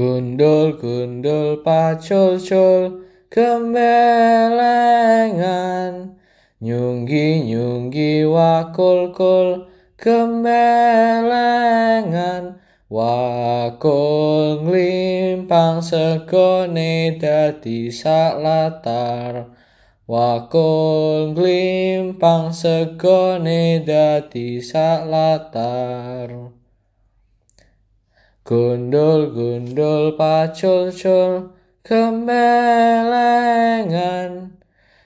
Gundul gundul pacul cul kemelengan. Nyunggi nyunggi wakul kul kemelengan. Wakul nglimpang segone dadi latar. Wakul nglimpang segone dadi latar Gundul gundul pacul cul kemelengan.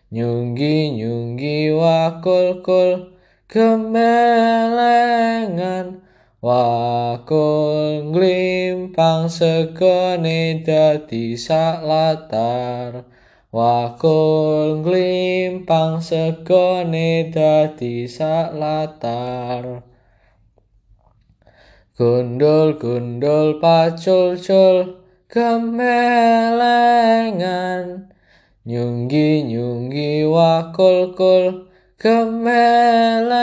Nyunggi nyunggi wakul kul kemelengan. Wakul nglimpang segone dadi latar. Wakul nglimpang segone dadi latar Gundul gundul pacul cul kemelengan. Nyunggi nyunggi wakul kul kemelengan.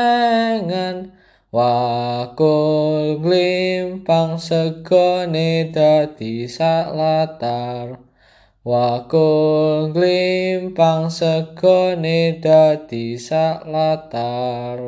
Wakul glimpang segone dadi latar. Wakul glimpang segone dadi latar